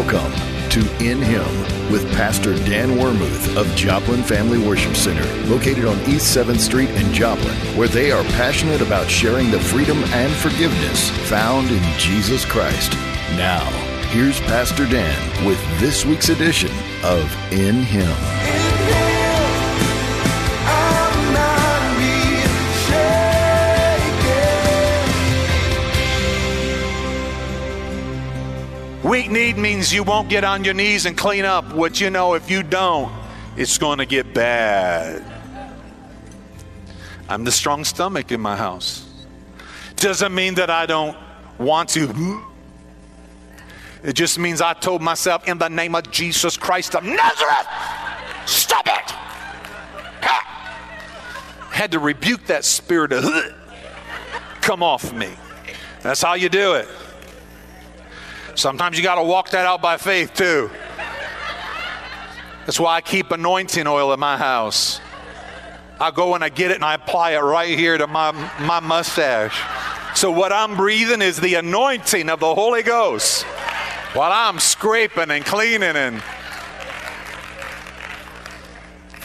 Welcome to In Him with Pastor Dan Wermuth of Joplin Family Worship Center, located on East 7th Street in Joplin, where they are passionate about sharing the freedom and forgiveness found in Jesus Christ. Now, here's Pastor Dan with this week's edition of In Him. Weak need means you won't get on your knees and clean up what you know if you don't, it's going to get bad. I'm the strong stomach in my house. Doesn't mean that I don't want to. It just means I told myself, in the name of Jesus Christ of Nazareth, stop it. Ha! Had to rebuke that spirit of come off me. That's how you do it. Sometimes you got to walk that out by faith too. That's why I keep anointing oil in my house. I go and I get it and I apply it right here to my, my mustache. So what I'm breathing is the anointing of the Holy Ghost while I'm scraping and cleaning and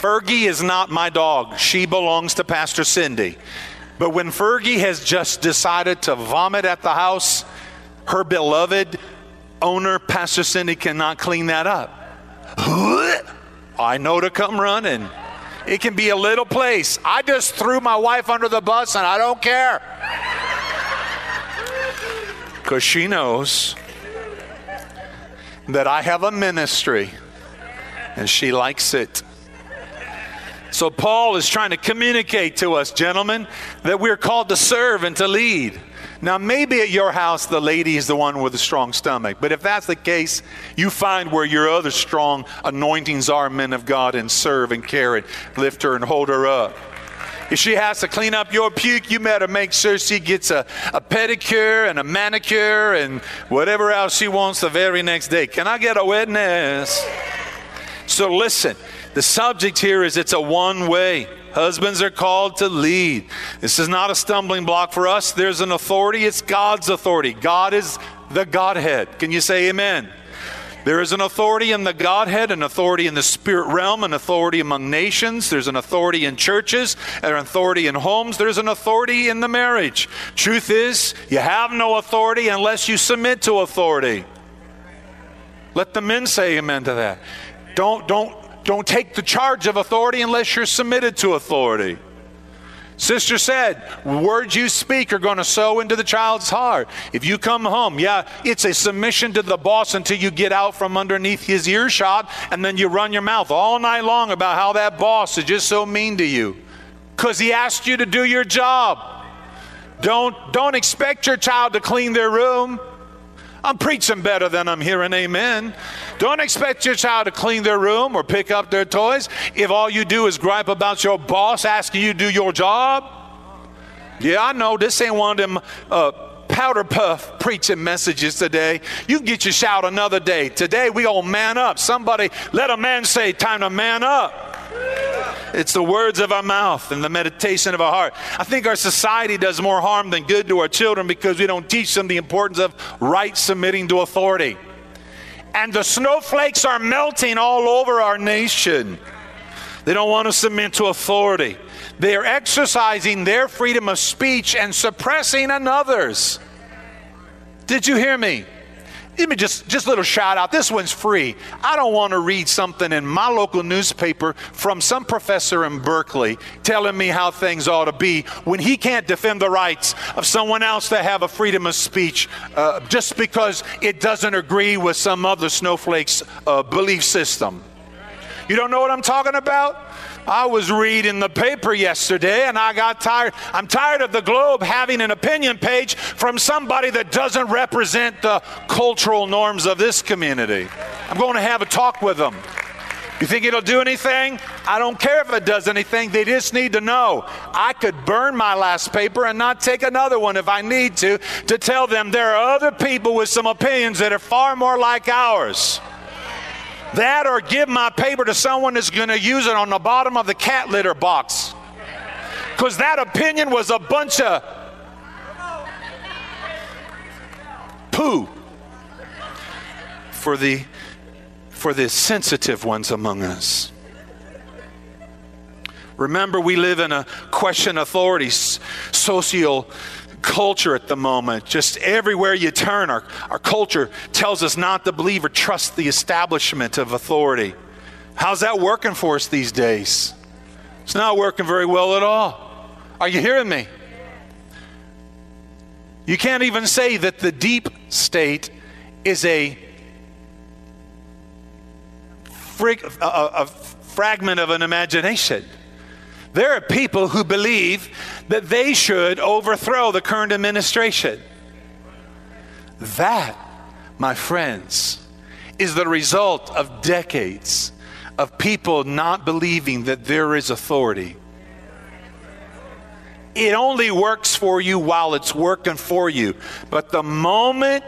Fergie is not my dog. She belongs to Pastor Cindy. But when Fergie has just decided to vomit at the house, her beloved owner, Pastor Cindy, cannot clean that up. I know to come running. It can be a little place. I just threw my wife under the bus and I don't care. Because she knows that I have a ministry and she likes it. So, Paul is trying to communicate to us, gentlemen, that we're called to serve and to lead. Now, maybe at your house, the lady is the one with a strong stomach. But if that's the case, you find where your other strong anointings are, men of God, and serve and care and lift her and hold her up. If she has to clean up your puke, you better make sure she gets a, a pedicure and a manicure and whatever else she wants the very next day. Can I get a witness? So, listen, the subject here is it's a one way. Husbands are called to lead. This is not a stumbling block for us. There's an authority, it's God's authority. God is the Godhead. Can you say amen? There is an authority in the Godhead, an authority in the spirit realm, an authority among nations. There's an authority in churches, an authority in homes. There's an authority in the marriage. Truth is, you have no authority unless you submit to authority. Let the men say amen to that. Don't, don't, don't take the charge of authority unless you're submitted to authority. Sister said, words you speak are going to sow into the child's heart. If you come home, yeah, it's a submission to the boss until you get out from underneath his earshot and then you run your mouth all night long about how that boss is just so mean to you because he asked you to do your job. Don't, don't expect your child to clean their room. I'm preaching better than I'm hearing amen. Don't expect your child to clean their room or pick up their toys if all you do is gripe about your boss asking you to do your job. Yeah, I know this ain't one of them uh, powder puff preaching messages today. You can get your shout another day. Today we all man up. Somebody let a man say, time to man up. It's the words of our mouth and the meditation of our heart. I think our society does more harm than good to our children because we don't teach them the importance of right submitting to authority. And the snowflakes are melting all over our nation. They don't want to submit to authority. They are exercising their freedom of speech and suppressing another's. Did you hear me? Let me just just a little shout out. This one's free. I don't want to read something in my local newspaper from some professor in Berkeley telling me how things ought to be when he can't defend the rights of someone else to have a freedom of speech uh, just because it doesn't agree with some other snowflake's uh, belief system. You don't know what I'm talking about? I was reading the paper yesterday and I got tired. I'm tired of the Globe having an opinion page from somebody that doesn't represent the cultural norms of this community. I'm going to have a talk with them. You think it'll do anything? I don't care if it does anything. They just need to know. I could burn my last paper and not take another one if I need to, to tell them there are other people with some opinions that are far more like ours. That or give my paper to someone that's going to use it on the bottom of the cat litter box. Because that opinion was a bunch of poo. for the for the sensitive ones among us. Remember, we live in a question authority social culture at the moment. Just everywhere you turn, our, our culture tells us not to believe or trust the establishment of authority. How's that working for us these days? It's not working very well at all. Are you hearing me? You can't even say that the deep state is a, frig- a, a fragment of an imagination. There are people who believe that they should overthrow the current administration. That, my friends, is the result of decades of people not believing that there is authority it only works for you while it's working for you. But the moment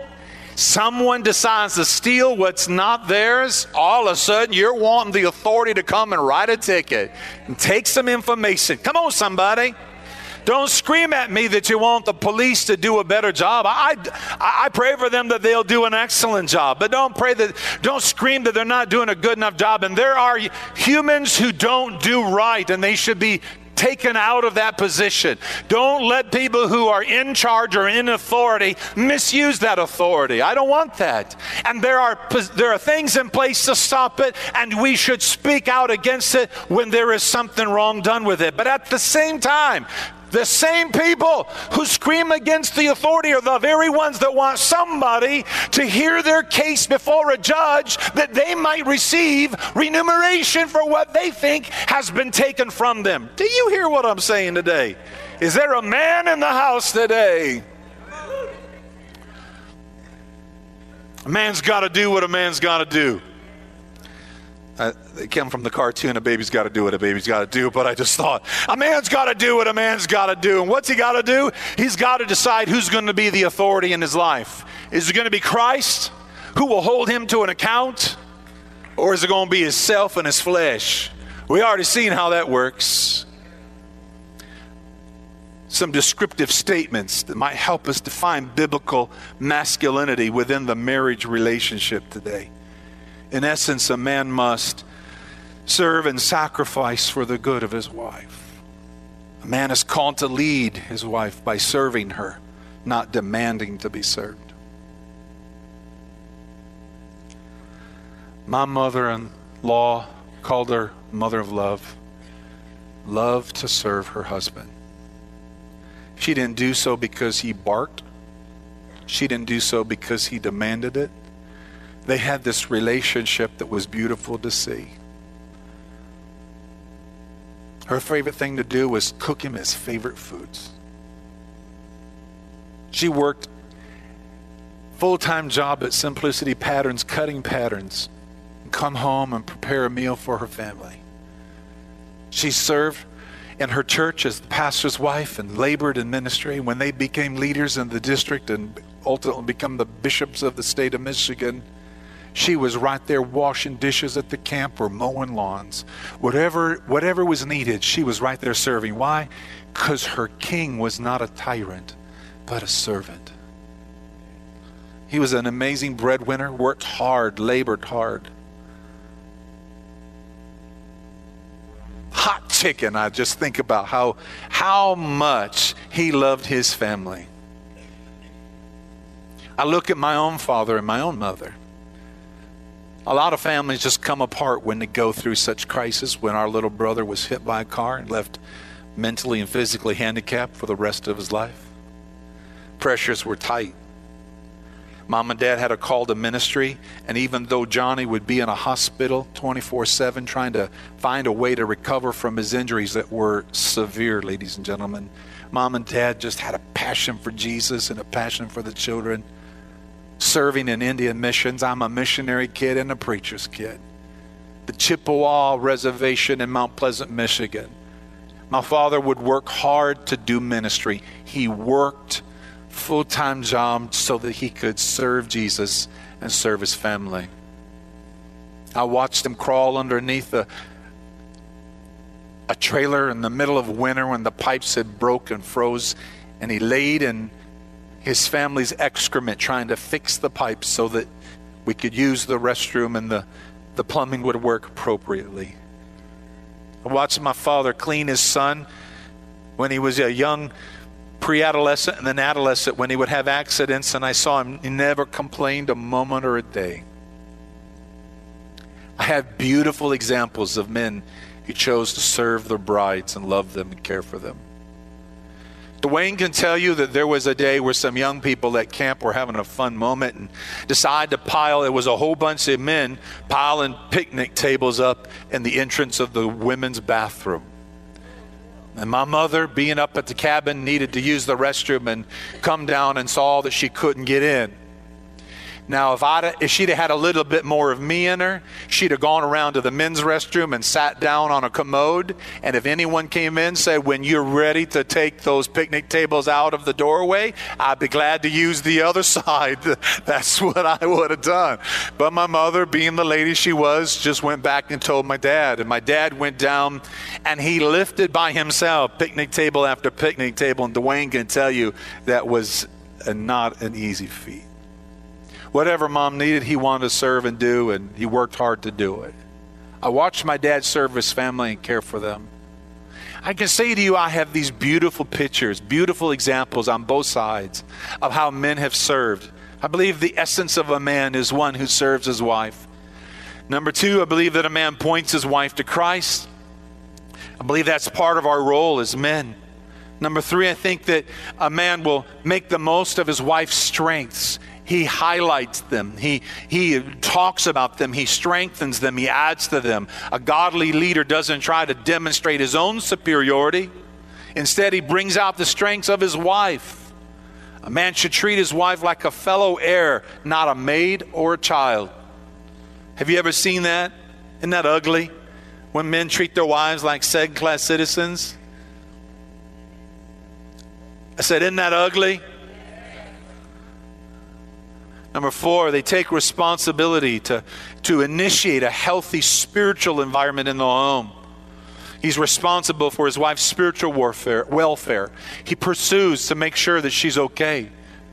someone decides to steal what's not theirs, all of a sudden you're wanting the authority to come and write a ticket and take some information. Come on, somebody. Don't scream at me that you want the police to do a better job. I, I, I, pray for them that they'll do an excellent job, but don't pray that, don't scream that they're not doing a good enough job. And there are humans who don't do right, and they should be taken out of that position. Don't let people who are in charge or in authority misuse that authority. I don't want that. And there are there are things in place to stop it and we should speak out against it when there is something wrong done with it. But at the same time, the same people who scream against the authority are the very ones that want somebody to hear their case before a judge that they might receive remuneration for what they think has been taken from them. Do you hear what I'm saying today? Is there a man in the house today? A man's got to do what a man's got to do. Uh, it came from the cartoon, a baby's got to do what a baby's got to do, but I just thought, a man's got to do what a man's got to do. And what's he got to do? He's got to decide who's going to be the authority in his life. Is it going to be Christ who will hold him to an account? Or is it going to be his self and his flesh? We already seen how that works. Some descriptive statements that might help us define biblical masculinity within the marriage relationship today. In essence, a man must serve and sacrifice for the good of his wife. A man is called to lead his wife by serving her, not demanding to be served. My mother in law called her mother of love, loved to serve her husband. She didn't do so because he barked. She didn't do so because he demanded it. They had this relationship that was beautiful to see. Her favorite thing to do was cook him his favorite foods. She worked full-time job at Simplicity Patterns, cutting patterns, and come home and prepare a meal for her family. She served in her church as the pastor's wife and labored in ministry. When they became leaders in the district and ultimately become the bishops of the state of Michigan, she was right there washing dishes at the camp or mowing lawns. Whatever, whatever was needed, she was right there serving. Why? Because her king was not a tyrant, but a servant. He was an amazing breadwinner, worked hard, labored hard. Hot chicken, I just think about how, how much he loved his family. I look at my own father and my own mother. A lot of families just come apart when they go through such crisis. When our little brother was hit by a car and left mentally and physically handicapped for the rest of his life, pressures were tight. Mom and dad had a call to ministry, and even though Johnny would be in a hospital 24 7 trying to find a way to recover from his injuries that were severe, ladies and gentlemen, mom and dad just had a passion for Jesus and a passion for the children serving in Indian missions. I'm a missionary kid and a preacher's kid. The Chippewa Reservation in Mount Pleasant, Michigan. My father would work hard to do ministry. He worked full time job so that he could serve Jesus and serve his family. I watched him crawl underneath a, a trailer in the middle of winter when the pipes had broke and froze, and he laid in his family's excrement trying to fix the pipes so that we could use the restroom and the, the plumbing would work appropriately. I watched my father clean his son when he was a young pre adolescent and then adolescent when he would have accidents, and I saw him, he never complained a moment or a day. I have beautiful examples of men who chose to serve their brides and love them and care for them. Dwayne can tell you that there was a day where some young people at camp were having a fun moment and decided to pile, it was a whole bunch of men piling picnic tables up in the entrance of the women's bathroom. And my mother, being up at the cabin, needed to use the restroom and come down and saw that she couldn't get in. Now, if, I'd, if she'd have had a little bit more of me in her, she'd have gone around to the men's restroom and sat down on a commode. And if anyone came in, said, When you're ready to take those picnic tables out of the doorway, I'd be glad to use the other side. That's what I would have done. But my mother, being the lady she was, just went back and told my dad. And my dad went down and he lifted by himself picnic table after picnic table. And Dwayne can tell you that was not an easy feat whatever mom needed, he wanted to serve and do, and he worked hard to do it. I watched my dad serve his family and care for them. I can say to you, I have these beautiful pictures, beautiful examples on both sides of how men have served. I believe the essence of a man is one who serves his wife. Number two, I believe that a man points his wife to Christ. I believe that's part of our role as men. Number three, I think that a man will make the most of his wife's strengths he highlights them. He, he talks about them. He strengthens them. He adds to them. A godly leader doesn't try to demonstrate his own superiority. Instead, he brings out the strengths of his wife. A man should treat his wife like a fellow heir, not a maid or a child. Have you ever seen that? Isn't that ugly? When men treat their wives like second class citizens? I said, Isn't that ugly? Number four, they take responsibility to, to initiate a healthy spiritual environment in the home. He's responsible for his wife's spiritual warfare, welfare. He pursues to make sure that she's okay.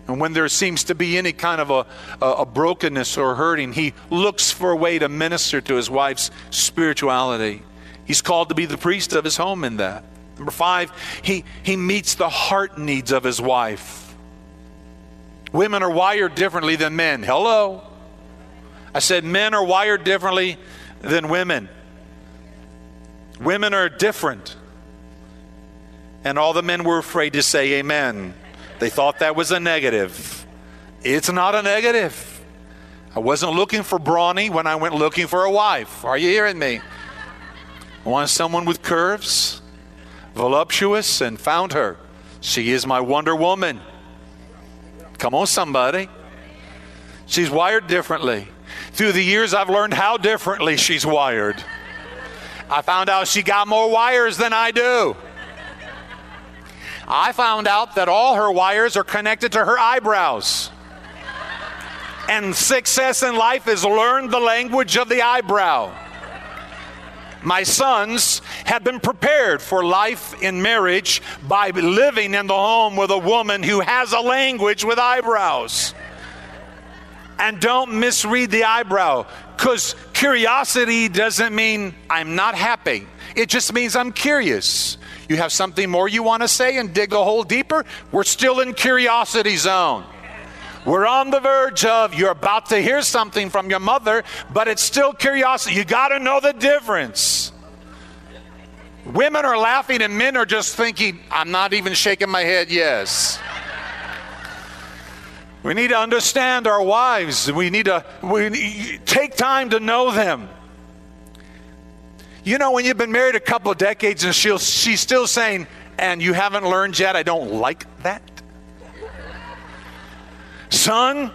And when there seems to be any kind of a, a, a, brokenness or hurting, he looks for a way to minister to his wife's spirituality. He's called to be the priest of his home in that. Number five, he, he meets the heart needs of his wife. Women are wired differently than men. Hello. I said men are wired differently than women. Women are different. And all the men were afraid to say amen. They thought that was a negative. It's not a negative. I wasn't looking for brawny when I went looking for a wife. Are you hearing me? I wanted someone with curves, voluptuous, and found her. She is my Wonder Woman. Come on, somebody. She's wired differently. Through the years, I've learned how differently she's wired. I found out she got more wires than I do. I found out that all her wires are connected to her eyebrows. And success in life is learn the language of the eyebrow my sons have been prepared for life in marriage by living in the home with a woman who has a language with eyebrows. And don't misread the eyebrow because curiosity doesn't mean I'm not happy. It just means I'm curious. You have something more you want to say and dig a hole deeper? We're still in curiosity zone. We're on the verge of you're about to hear something from your mother, but it's still curiosity. You got to know the difference. Women are laughing and men are just thinking, I'm not even shaking my head, yes. We need to understand our wives. We need to we take time to know them. You know, when you've been married a couple of decades and she'll, she's still saying, and you haven't learned yet, I don't like that. Son,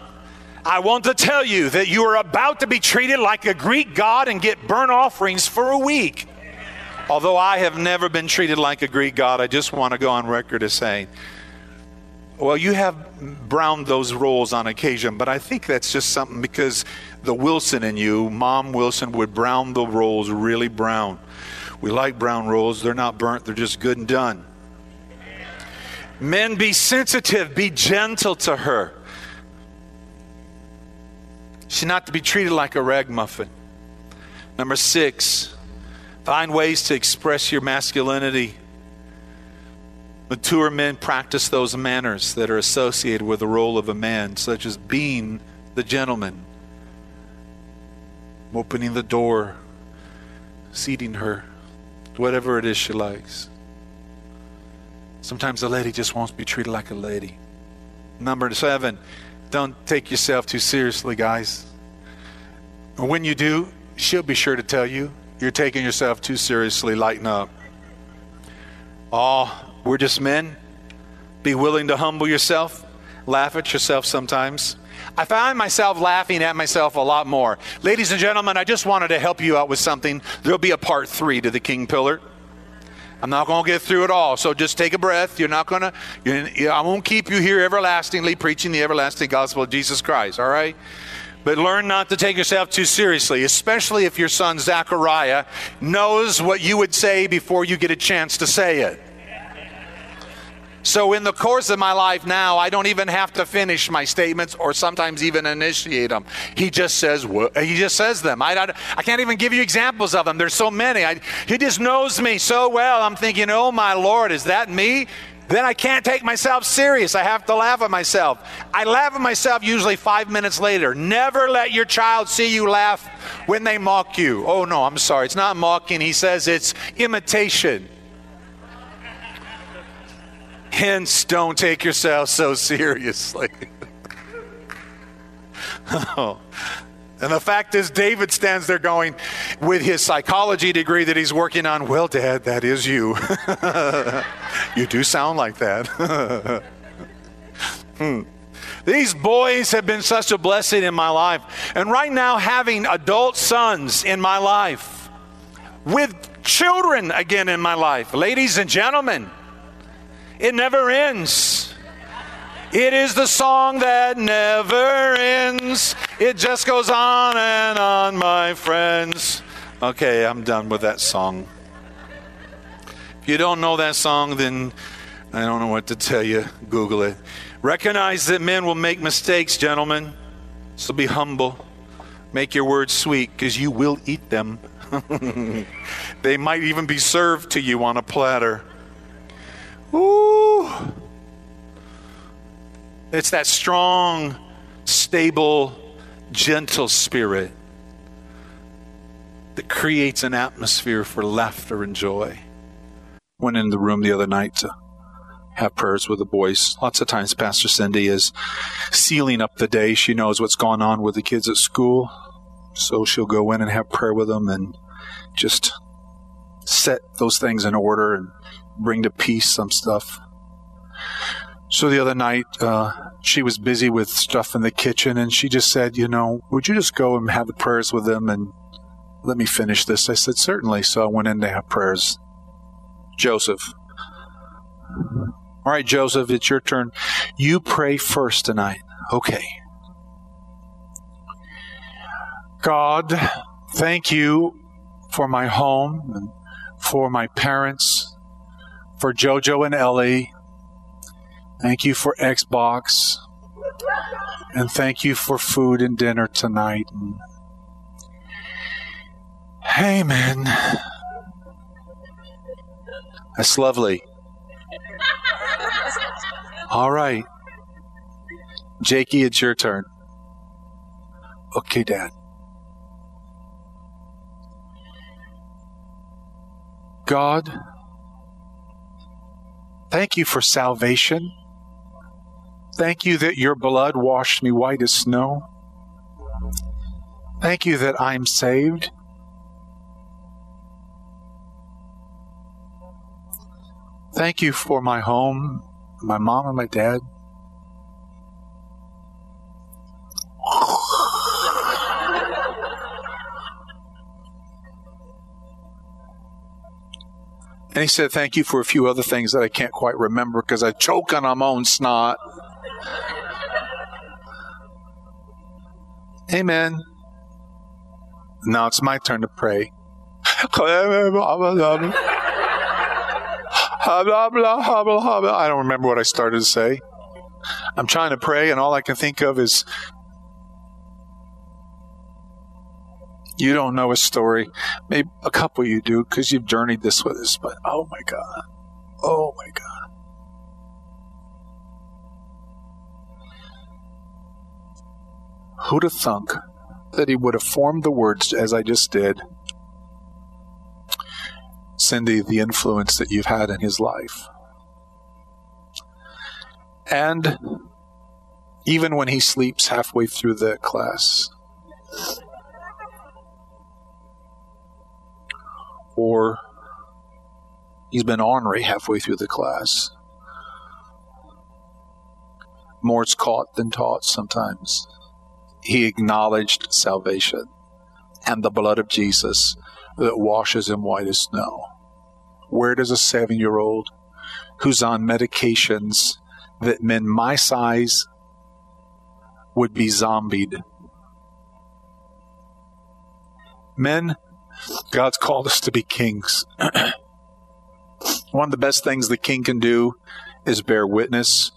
I want to tell you that you are about to be treated like a Greek god and get burnt offerings for a week. Although I have never been treated like a Greek god, I just want to go on record as saying, well, you have browned those rolls on occasion, but I think that's just something because the Wilson in you, Mom Wilson, would brown the rolls really brown. We like brown rolls, they're not burnt, they're just good and done. Men, be sensitive, be gentle to her. She's not to be treated like a ragamuffin. Number six, find ways to express your masculinity. Mature men practice those manners that are associated with the role of a man, such as being the gentleman, opening the door, seating her, whatever it is she likes. Sometimes a lady just wants to be treated like a lady. Number seven, don't take yourself too seriously, guys. When you do, she'll be sure to tell you you're taking yourself too seriously. Lighten up. Oh, we're just men. Be willing to humble yourself, laugh at yourself sometimes. I find myself laughing at myself a lot more. Ladies and gentlemen, I just wanted to help you out with something. There'll be a part three to the King Pillar. I'm not going to get through it all, so just take a breath. You're not going to, I won't keep you here everlastingly preaching the everlasting gospel of Jesus Christ, all right? But learn not to take yourself too seriously, especially if your son Zachariah knows what you would say before you get a chance to say it. So, in the course of my life now, I don't even have to finish my statements or sometimes even initiate them. He just says, uh, he just says them. I, I, I can't even give you examples of them. There's so many. I, he just knows me so well. I'm thinking, oh my Lord, is that me? Then I can't take myself serious. I have to laugh at myself. I laugh at myself usually five minutes later. Never let your child see you laugh when they mock you. Oh, no, I'm sorry. It's not mocking. He says it's imitation. Hence, don't take yourself so seriously. oh. And the fact is, David stands there going, with his psychology degree that he's working on, Well, Dad, that is you. you do sound like that. hmm. These boys have been such a blessing in my life. And right now, having adult sons in my life, with children again in my life, ladies and gentlemen, it never ends. It is the song that never ends. It just goes on and on, my friends. Okay, I'm done with that song. If you don't know that song, then I don't know what to tell you. Google it. Recognize that men will make mistakes, gentlemen. So be humble. Make your words sweet because you will eat them. they might even be served to you on a platter. Ooh. It's that strong, stable, gentle spirit that creates an atmosphere for laughter and joy. Went in the room the other night to have prayers with the boys. Lots of times, Pastor Cindy is sealing up the day. She knows what's going on with the kids at school. So she'll go in and have prayer with them and just set those things in order and bring to peace some stuff. So the other night, uh, she was busy with stuff in the kitchen, and she just said, "You know, would you just go and have the prayers with them and let me finish this?" I said, "Certainly." So I went in to have prayers. Joseph. All right, Joseph, it's your turn. You pray first tonight. Okay. God, thank you for my home and for my parents for JoJo and Ellie. Thank you for Xbox. And thank you for food and dinner tonight. Amen. That's lovely. All right. Jakey, it's your turn. Okay, Dad. God, Thank you for salvation. Thank you that your blood washed me white as snow. Thank you that I'm saved. Thank you for my home, my mom and my dad. And he said, Thank you for a few other things that I can't quite remember because I choke on my own snot. Amen. Now it's my turn to pray. I don't remember what I started to say. I'm trying to pray, and all I can think of is You don't know his story. Maybe a couple you do because you've journeyed this with us, but oh my God. Oh my God. Who'd have thunk that he would have formed the words as I just did? Cindy, the influence that you've had in his life. And even when he sleeps halfway through the class, or he's been ornery halfway through the class. More More's caught than taught sometimes. He acknowledged salvation and the blood of Jesus that washes him white as snow. Where does a seven year old who's on medications that men my size would be zombied? Men God's called us to be kings. One of the best things the king can do is bear witness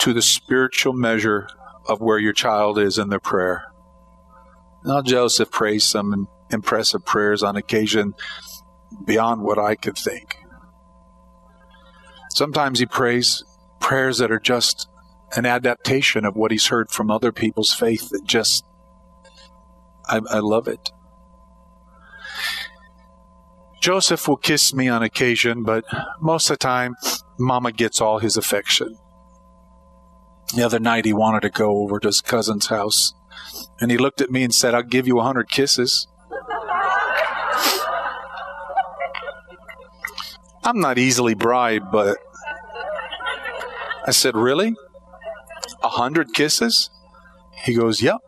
to the spiritual measure of where your child is in their prayer. Now, Joseph prays some impressive prayers on occasion beyond what I could think. Sometimes he prays prayers that are just an adaptation of what he's heard from other people's faith that just, I, I love it. Joseph will kiss me on occasion, but most of the time, Mama gets all his affection. The other night, he wanted to go over to his cousin's house, and he looked at me and said, I'll give you a hundred kisses. I'm not easily bribed, but I said, Really? A hundred kisses? He goes, Yep.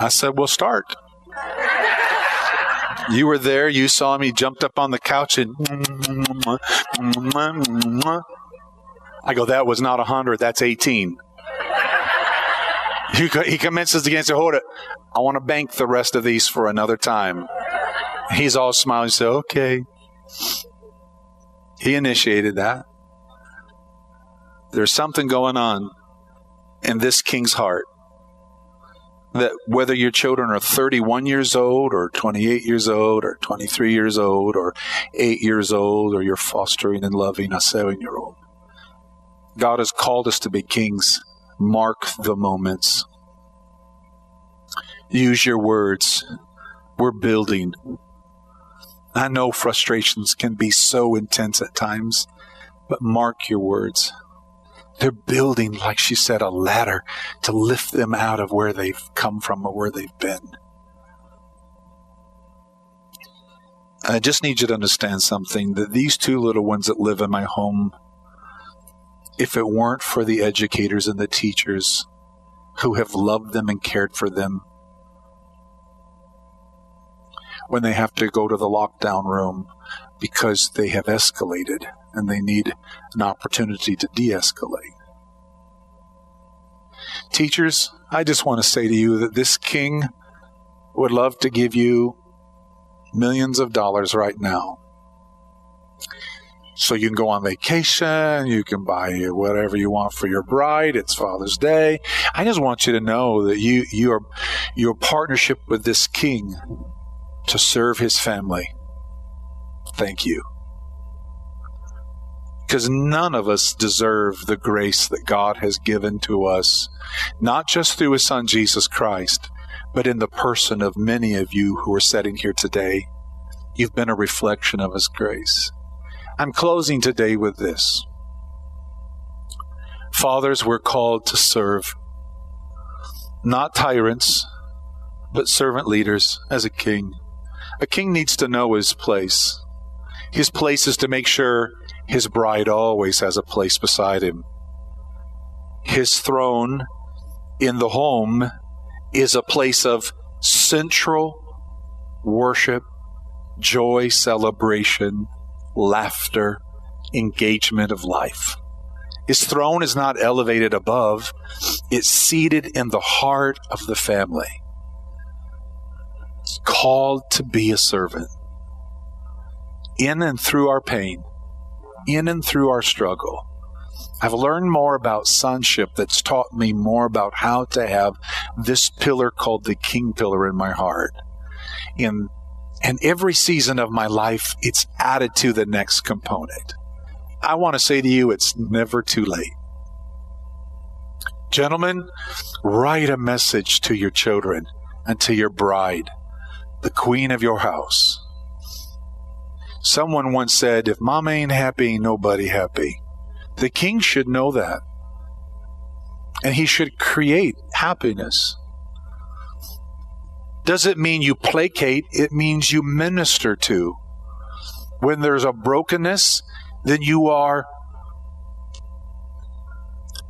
I said, We'll start. You were there. You saw me. Jumped up on the couch and I go. That was not a hundred. That's eighteen. He, he commences again. Say, hold it. I want to bank the rest of these for another time. He's all smiling. He said, okay. He initiated that. There's something going on in this king's heart that whether your children are 31 years old or 28 years old or 23 years old or 8 years old or you're fostering and loving a 7 year old, God has called us to be kings. Mark the moments. Use your words. We're building. I know frustrations can be so intense at times, but mark your words. They're building, like she said, a ladder to lift them out of where they've come from or where they've been. I just need you to understand something that these two little ones that live in my home, if it weren't for the educators and the teachers who have loved them and cared for them, when they have to go to the lockdown room because they have escalated and they need an opportunity to de escalate. Teachers, I just want to say to you that this king would love to give you millions of dollars right now. So you can go on vacation, you can buy whatever you want for your bride. It's Father's Day. I just want you to know that you your your partnership with this king to serve his family. Thank you because none of us deserve the grace that God has given to us, not just through His Son Jesus Christ, but in the person of many of you who are sitting here today. You've been a reflection of His grace. I'm closing today with this. Fathers, we're called to serve, not tyrants, but servant leaders as a king. A king needs to know his place. His place is to make sure his bride always has a place beside him. His throne in the home is a place of central worship, joy, celebration, laughter, engagement of life. His throne is not elevated above, it's seated in the heart of the family. It's called to be a servant. In and through our pain, in and through our struggle, I've learned more about sonship that's taught me more about how to have this pillar called the king pillar in my heart in and every season of my life, it's added to the next component. I want to say to you, it's never too late. Gentlemen, write a message to your children and to your bride, the queen of your house. Someone once said, if mama ain't happy, nobody happy. The king should know that. And he should create happiness. Doesn't mean you placate, it means you minister to. When there's a brokenness, then you are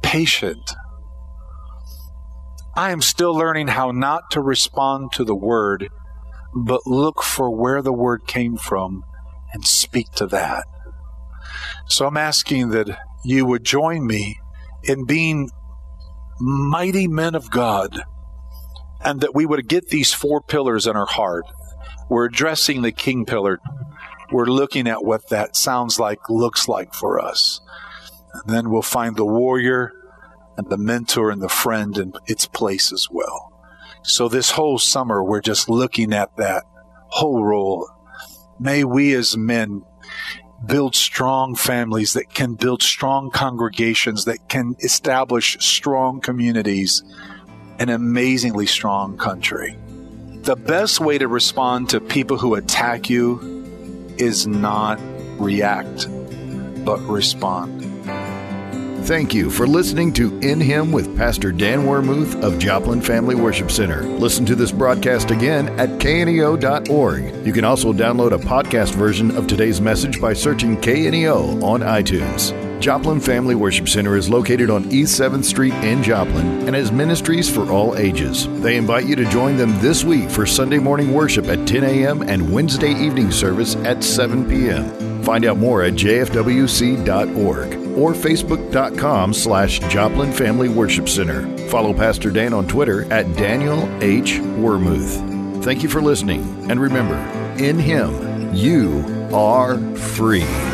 patient. I am still learning how not to respond to the word, but look for where the word came from and speak to that. So I'm asking that you would join me in being mighty men of God and that we would get these four pillars in our heart. We're addressing the king pillar. We're looking at what that sounds like, looks like for us. And then we'll find the warrior and the mentor and the friend in its place as well. So this whole summer, we're just looking at that whole role. May we as men build strong families that can build strong congregations that can establish strong communities an amazingly strong country. The best way to respond to people who attack you is not react, but respond. Thank you for listening to In Him with Pastor Dan Wermuth of Joplin Family Worship Center. Listen to this broadcast again at kneo.org. You can also download a podcast version of today's message by searching KNEO on iTunes. Joplin Family Worship Center is located on East 7th Street in Joplin and has ministries for all ages. They invite you to join them this week for Sunday morning worship at 10 a.m. and Wednesday evening service at 7 p.m. Find out more at jfwc.org or facebook.com slash Joplin Family Worship Center. Follow Pastor Dan on Twitter at Daniel H. Wermuth. Thank you for listening, and remember, in Him, you are free.